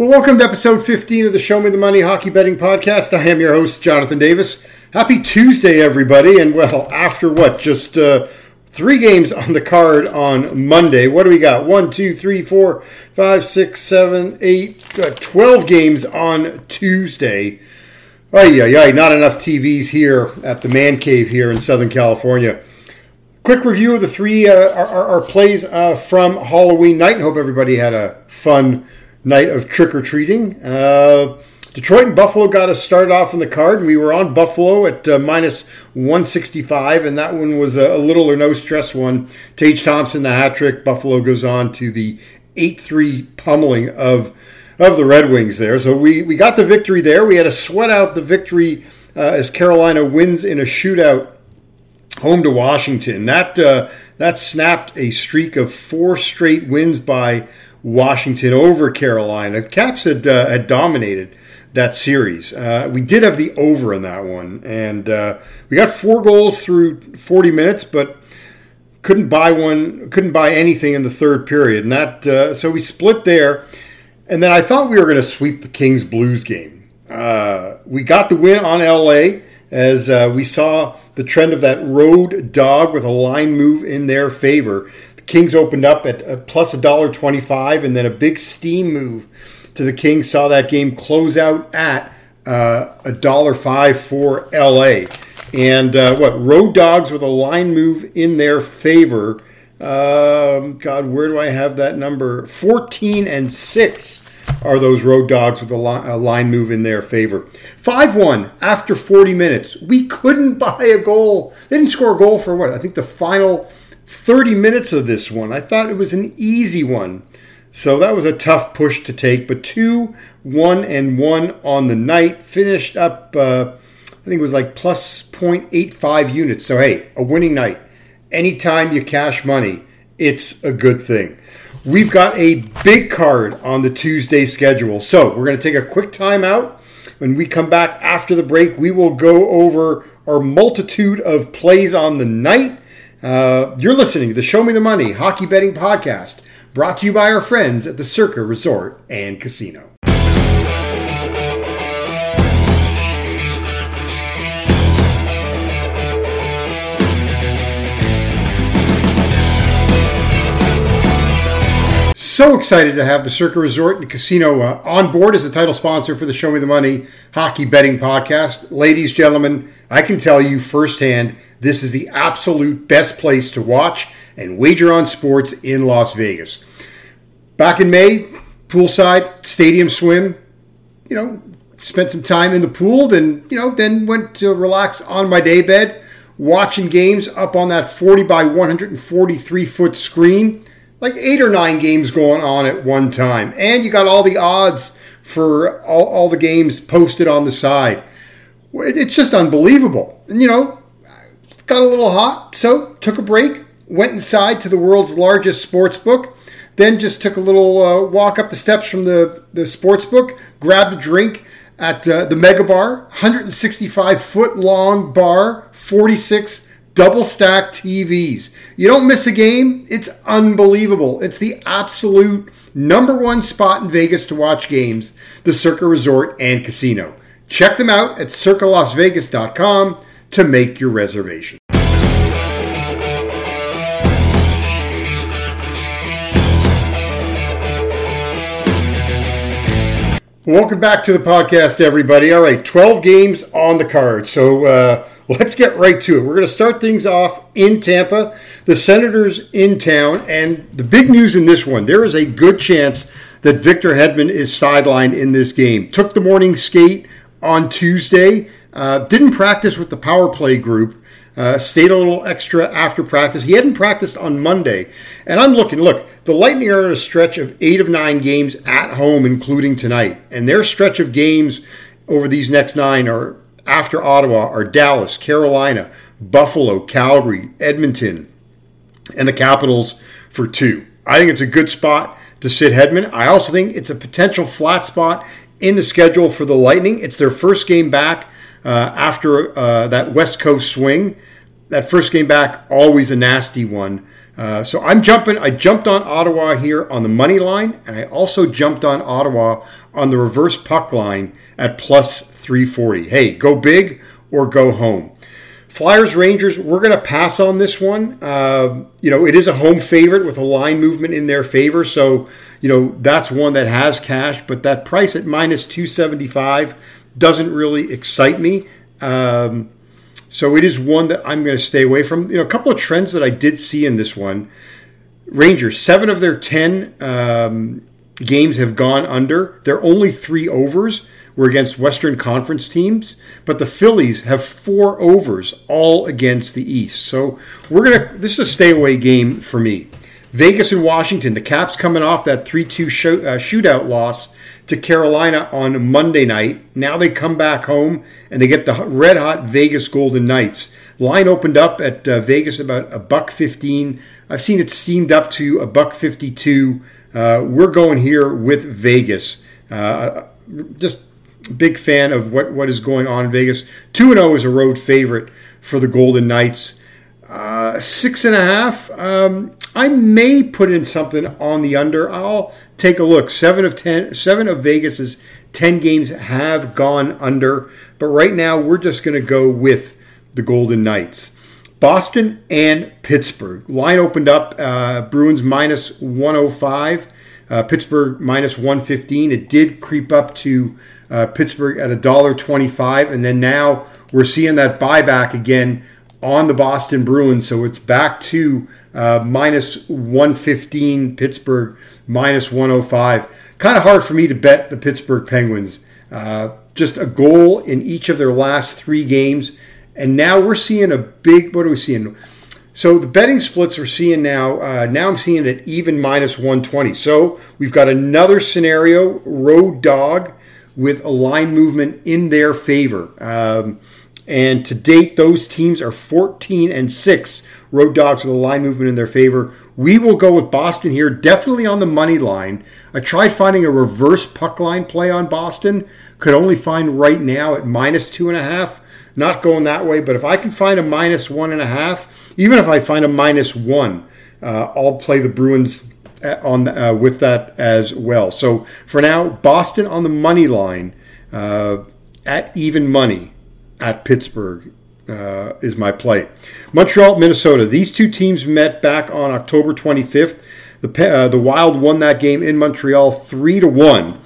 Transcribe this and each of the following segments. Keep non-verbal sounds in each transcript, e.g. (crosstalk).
Well, welcome to episode 15 of the Show Me the Money Hockey Betting Podcast. I am your host, Jonathan Davis. Happy Tuesday, everybody. And well, after what? Just uh, three games on the card on Monday. What do we got? One, two, three, four, five, six, seven, eight, uh, 12 games on Tuesday. Ay, yeah, ay, not enough TVs here at the Man Cave here in Southern California. Quick review of the three uh, our, our, plays uh, from Halloween night, and hope everybody had a fun night of trick or treating. Uh, Detroit and Buffalo got us started off in the card. We were on Buffalo at uh, minus 165, and that one was a, a, little or no stress one. Tage Thompson, the hat trick. Buffalo goes on to the 8 3 pummeling of, of the Red Wings there. So we, we got the victory there. We had to sweat out the victory uh, as Carolina wins in a shootout home to Washington. That, uh, that snapped a streak of four straight wins by Washington over Carolina. Caps had, uh, had dominated that series. Uh, we did have the over in that one, and uh, we got four goals through 40 minutes, but couldn't buy one, couldn't buy anything in the third period, and that uh, so we split there. And then I thought we were going to sweep the Kings Blues game. Uh, we got the win on LA as uh, we saw the trend of that road dog with a line move in their favor. Kings opened up at a plus a dollar twenty-five, and then a big steam move to the Kings saw that game close out at uh, a dollar five for LA. And uh, what road dogs with a line move in their favor. Um, God, where do I have that number? Fourteen and six are those road dogs with a line move in their favor. 5 1 after 40 minutes. We couldn't (laughs) buy a goal. They didn't score a goal for what? I think the final 30 minutes of this one. I thought it was an easy one. So that was a tough push to take. But two, one, and one on the night finished up, uh, I think it was like plus 0.85 units. So, hey, a winning night. Anytime you cash money, it's a good thing. We've got a big card on the Tuesday schedule. So, we're going to take a quick time out. When we come back after the break, we will go over our multitude of plays on the night uh, you're listening to the Show Me the Money Hockey Betting Podcast, brought to you by our friends at the Circa Resort and Casino. So excited to have the Circa Resort and Casino uh, on board as the title sponsor for the Show Me the Money Hockey Betting Podcast. Ladies, and gentlemen, I can tell you firsthand this is the absolute best place to watch and wager on sports in Las Vegas. Back in May, poolside, stadium swim, you know, spent some time in the pool, then, you know, then went to relax on my day bed, watching games up on that 40 by 143 foot screen. Like eight or nine games going on at one time. And you got all the odds for all, all the games posted on the side. It's just unbelievable. And, you know, got a little hot, so took a break, went inside to the world's largest sports book, then just took a little uh, walk up the steps from the, the sports book, grabbed a drink at uh, the Mega Bar, 165 foot long bar, 46 double stack TVs. You don't miss a game, it's unbelievable. It's the absolute number one spot in Vegas to watch games, the Circa Resort and Casino. Check them out at circalasvegas.com to make your reservation. Welcome back to the podcast, everybody. All right, 12 games on the card. So uh, (laughs) let's get right to it. We're going to start things off in Tampa. The Senators in town. And the big news in this one there is a good chance that Victor Hedman is sidelined in this game. Took the morning skate on Tuesday. Uh, didn't practice with the power play group. Uh, stayed a little extra after practice. He hadn't practiced on Monday. And I'm looking, look, the Lightning are in a stretch of eight of nine games at home, including tonight. And their stretch of games over these next nine are after Ottawa are Dallas, Carolina, Buffalo, Calgary, Edmonton, and the Capitals for two. I think it's a good spot to sit Hedman. I also think it's a potential flat spot in the schedule for the Lightning. It's their first game back after uh, that West Coast swing. That first game back, always a nasty one. Uh, so I'm jumping. I jumped on Ottawa here on the money line, and I also jumped on Ottawa on the reverse puck line at plus 340. Hey, go big or go home. Flyers Rangers, we're going to pass on this one. Uh, you know, it is a home favorite with a line movement in their favor. So, you know, that's one that has cash, but that price at minus 275 doesn't really excite me. Um, so it is one that I'm going to stay away from. You know, a couple of trends that I did see in this one Rangers, seven of their 10 um, games have gone under. They're only three overs were against Western Conference teams, but the Phillies have four overs all against the East. So we're gonna. This is a stay away game for me. Vegas and Washington. The Caps coming off that three-two shoot, uh, shootout loss to Carolina on Monday night. Now they come back home and they get the red hot Vegas Golden Knights. Line opened up at uh, Vegas about a buck fifteen. I've seen it steamed up to a buck fifty-two. Uh, we're going here with Vegas. Uh, just big fan of what, what is going on in Vegas. 2 0 is a road favorite for the Golden Knights. Uh, six and a half. Um, I may put in something on the under. I'll take a look. Seven of ten. Seven of Vegas's ten games have gone under, but right now we're just going to go with the Golden Knights. Boston and Pittsburgh. Line opened up. Uh, Bruins minus 105. Uh, Pittsburgh minus 115. It did creep up to uh, Pittsburgh at a dollar twenty-five, and then now we're seeing that buyback again on the Boston Bruins. So it's back to uh, minus 115, Pittsburgh minus 105. Kind of hard for me to bet the Pittsburgh Penguins. Uh, just a goal in each of their last three games. And now we're seeing a big, what are we seeing? So the betting splits we're seeing now, uh, now I'm seeing it at even minus 120. So we've got another scenario, road dog with a line movement in their favor. Um, and to date, those teams are 14 and 6 road dogs with a line movement in their favor. We will go with Boston here, definitely on the money line. I tried finding a reverse puck line play on Boston. Could only find right now at minus two and a half. Not going that way, but if I can find a minus one and a half, even if I find a minus one, uh, I'll play the Bruins on uh, with that as well. So for now, Boston on the money line uh, at even money at Pittsburgh uh, is my play. Montreal, Minnesota. These two teams met back on October 25th. The uh, the Wild won that game in Montreal three to one.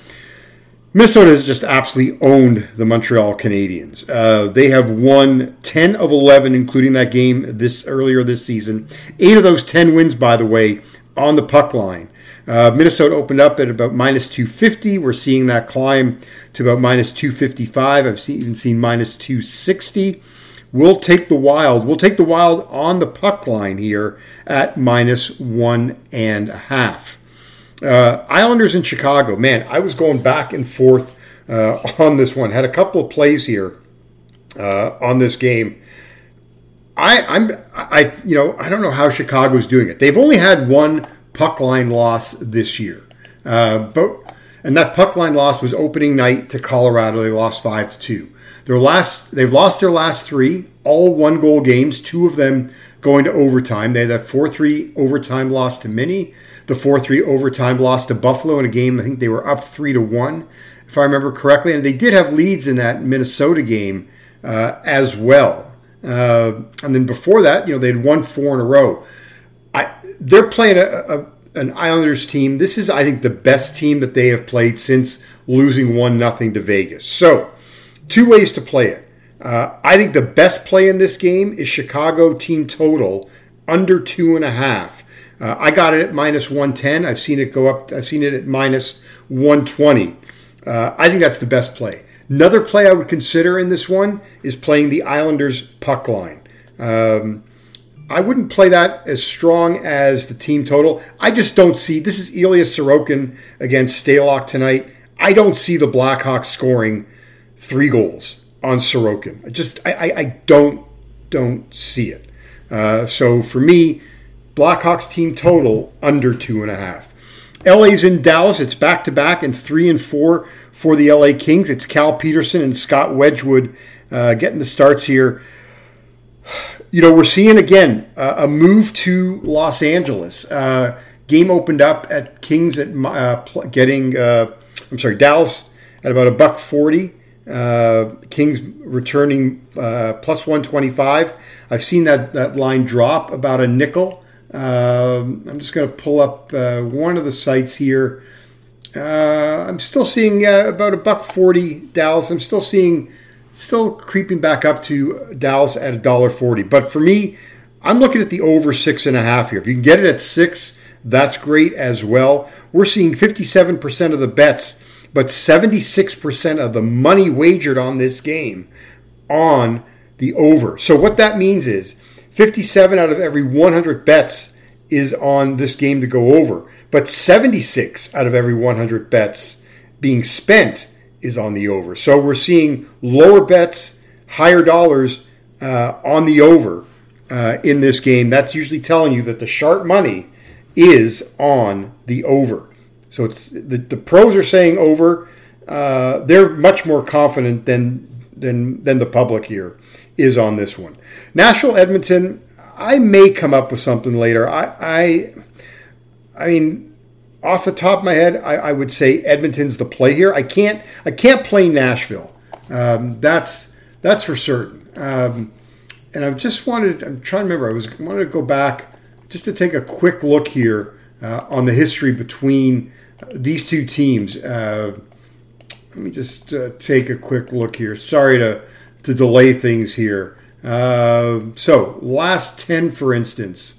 Minnesota has just absolutely owned the Montreal Canadiens. Uh, they have won 10 of 11, including that game this earlier this season. Eight of those 10 wins, by the way, on the puck line. Uh, Minnesota opened up at about minus 250. We're seeing that climb to about minus 255. I've seen, even seen minus 260. We'll take the Wild. We'll take the Wild on the puck line here at minus one and a half. Uh, Islanders in Chicago. Man, I was going back and forth uh, on this one. Had a couple of plays here uh, on this game. I, I'm, I, you know, I don't know how Chicago's doing it. They've only had one puck line loss this year, uh, but and that puck line loss was opening night to Colorado. They lost five to two. Their last, they've lost their last three, all one goal games. Two of them going to overtime. They had that four three overtime loss to Mini, the four three overtime loss to Buffalo in a game. I think they were up three to one, if I remember correctly, and they did have leads in that Minnesota game uh, as well. Uh, and then before that, you know, they'd won four in a row. They're playing a, a, an Islanders team. This is, I think, the best team that they have played since losing one nothing to Vegas. So, two ways to play it. Uh, I think the best play in this game is Chicago team total under two and a half. Uh, I got it at minus 110. I've seen it go up. I've seen it at minus 120. Uh, I think that's the best play. Another play I would consider in this one is playing the Islanders puck line. Um, I wouldn't play that as strong as the team total. I just don't see. This is Ilya Sorokin against Stalock tonight. I don't see the Blackhawks scoring three goals on Sorokin. I just I, I, I don't don't see it. Uh, so for me, Blackhawks team total under two and a half. LA's in Dallas. It's back to back and three and four for the LA Kings. It's Cal Petersen and Scott Wedgewood uh, getting the starts here. You know, we're seeing again uh, a move to Los Angeles. Uh, game opened up at Kings at uh, getting, uh, I'm sorry, Dallas at about a buck forty. Uh, Kings returning uh, plus 125. I've seen that, that line drop about a nickel. Um, I'm just going to pull up one of the sites here. I'm still seeing about a buck 40 Dallas. I'm still seeing still creeping back up to Dallas at a dollar forty. But for me, I'm looking at the over six and a half here. If you can get it at six, that's great as well. We're seeing 57% of the bets, but 76% of the money wagered on this game on the over. So what that means is 57 out of every 100 bets is on this game to go over, but 76 out of every 100 bets being spent is on the over. So we're seeing lower bets, higher dollars uh, on the over uh, in this game. That's usually telling you that the sharp money is on the over. So it's the, the pros are saying over. Uh, they're much more confident than than than the public here is on this one. Nashville Edmonton. I may come up with something later. I I, I mean off the top of my head, I, I, would say Edmonton's the play here. I can't I can't play Nashville. Um, that's that's for certain. Um, and I just wanted I'm trying to remember. I was wanted to go back just to take a quick look here uh, on the history between these two teams. Uh, let me just uh, take a quick look here. Sorry to to delay things here. Uh, so last ten, for instance,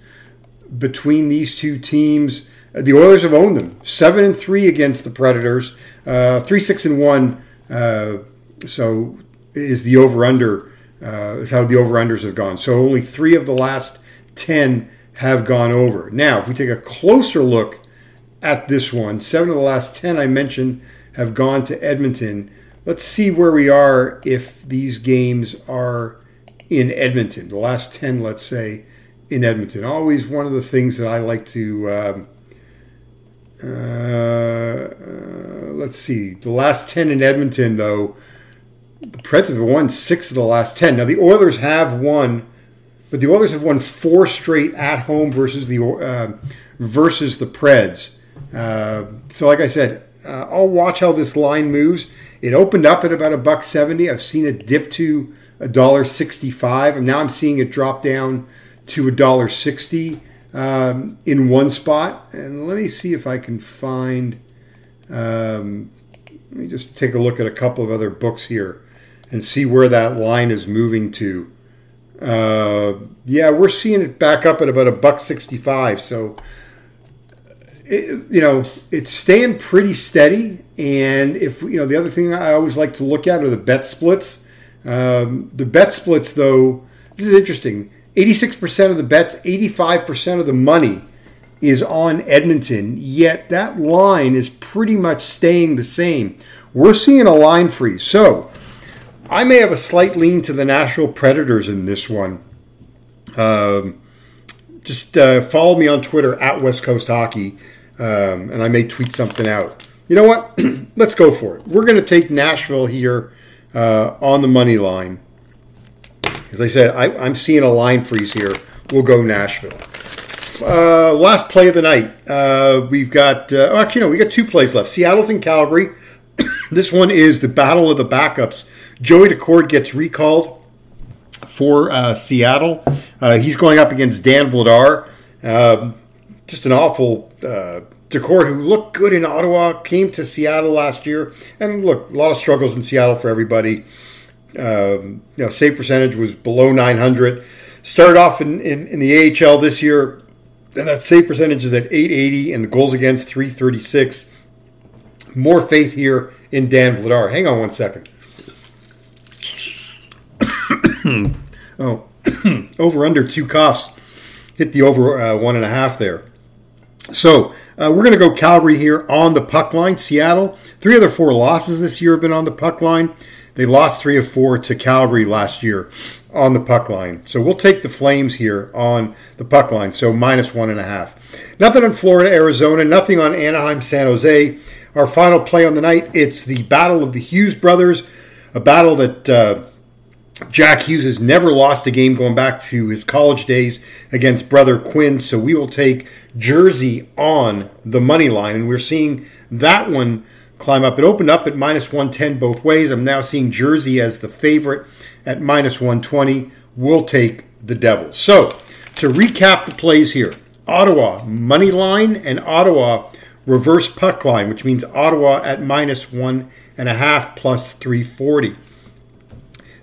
between these two teams. The Oilers have owned them seven and three against the Predators, uh, three six and one. Uh, so is the over under uh, is how the over unders have gone. So only three of the last ten have gone over. Now, if we take a closer look at this one, seven of the last ten I mentioned have gone to Edmonton. Let's see where we are if these games are in Edmonton. The last ten, let's say, in Edmonton. Always one of the things that I like to. Um, uh, uh, let's see. The last 10 in Edmonton, though, the Preds have won six of the last 10. Now, the Oilers have won, but the Oilers have won four straight at home versus the uh, versus the Preds. Uh, so, like I said, uh, I'll watch how this line moves. It opened up at about a buck 70. I've seen it dip to a dollar 65, and now I'm seeing it drop down to a dollar 60 um, in one spot. And let me see if I can find. Um, let me just take a look at a couple of other books here and see where that line is moving to. Uh, yeah, we're seeing it back up at about a buck sixty-five. So, it, you know, it's staying pretty steady. And if you know, the other thing I always like to look at are the bet splits. Um, the bet splits, though, this is interesting. 86% of the bets, 85% of the money is on Edmonton, yet that line is pretty much staying the same. We're seeing a line freeze. So I may have a slight lean to the Nashville Predators in this one. Um, just uh, follow me on Twitter at West Coast Hockey, um, and I may tweet something out. You know what? (clears throat) Let's go for it. We're going to take Nashville here uh, on the money line. As I said, I, am seeing a line freeze here. We'll go Nashville. Uh, last play of the night. Uh, we've got, uh, oh, actually, no, we got two plays left. Seattle's in Calgary. (coughs) this one is the battle of the backups. Joey Daccord gets recalled for uh, Seattle. Uh, he's going up against Dan Vladar. Um, just an awful uh, Daccord who looked good in Ottawa, came to Seattle last year. And look, a lot of struggles in Seattle for everybody. Um, you know, save percentage was below 900. Started off in, in, in, the AHL this year, and that save percentage is at 880, and the goals against 336. More faith here in Dan Vladar. Hang on one second. (coughs) oh, (coughs) over under two coughs. Hit the over uh, one and a half there. So uh, we're going to go Calgary here on the puck line. Seattle, three of their four losses this year have been on the puck line. They lost three of four to Calgary last year on the puck line. So we'll take the Flames here on the puck line. So minus one and a half. Nothing on Florida, Arizona. Nothing on Anaheim, San Jose. Our final play on the night. It's the battle of the Hughes brothers, a battle that uh, Jack Hughes has never lost a game going back to his college days against brother Quinn, so we will take Jersey on the money line, and we're seeing that one climb up. It opened up at minus 110 both ways. I'm now seeing Jersey as the favorite at minus 120. We'll take the Devils. So, to recap the plays here Ottawa money line and Ottawa reverse puck line, which means Ottawa at minus one and a half plus 340.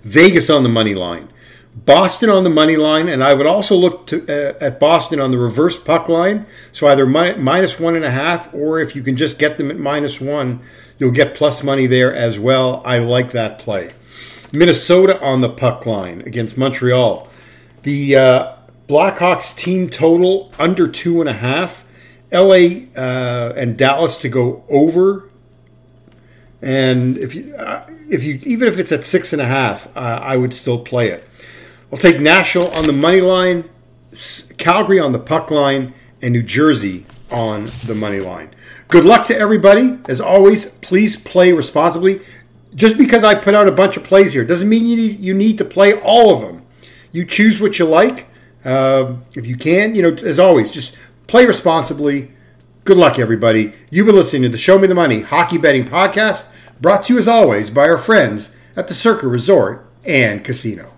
Vegas on the money line. Boston on the money line, and I would also look to, uh, at Boston on the reverse puck line. So either mi- minus one and a half, or if you can just get them at minus one, you'll get plus money there as well. I like that play. Minnesota on the puck line against Montreal. The uh, Blackhawks team total under two and a half. LA uh, and Dallas to go over. And if you, uh, if you, even if it's at six and a half, uh, I would still play it. I'll take Nashville on the money line, Calgary on the puck line, and New Jersey on the money line. Good luck to everybody. As always, please play responsibly. Just because I put out a bunch of plays here doesn't mean you need, you need to play all of them. You choose what you like. Uh, if you can, you know, as always, just play responsibly. Good luck, everybody. You've been listening to the Show Me the Money Hockey Betting Podcast, brought to you as always by our friends at the Circa Resort and Casino.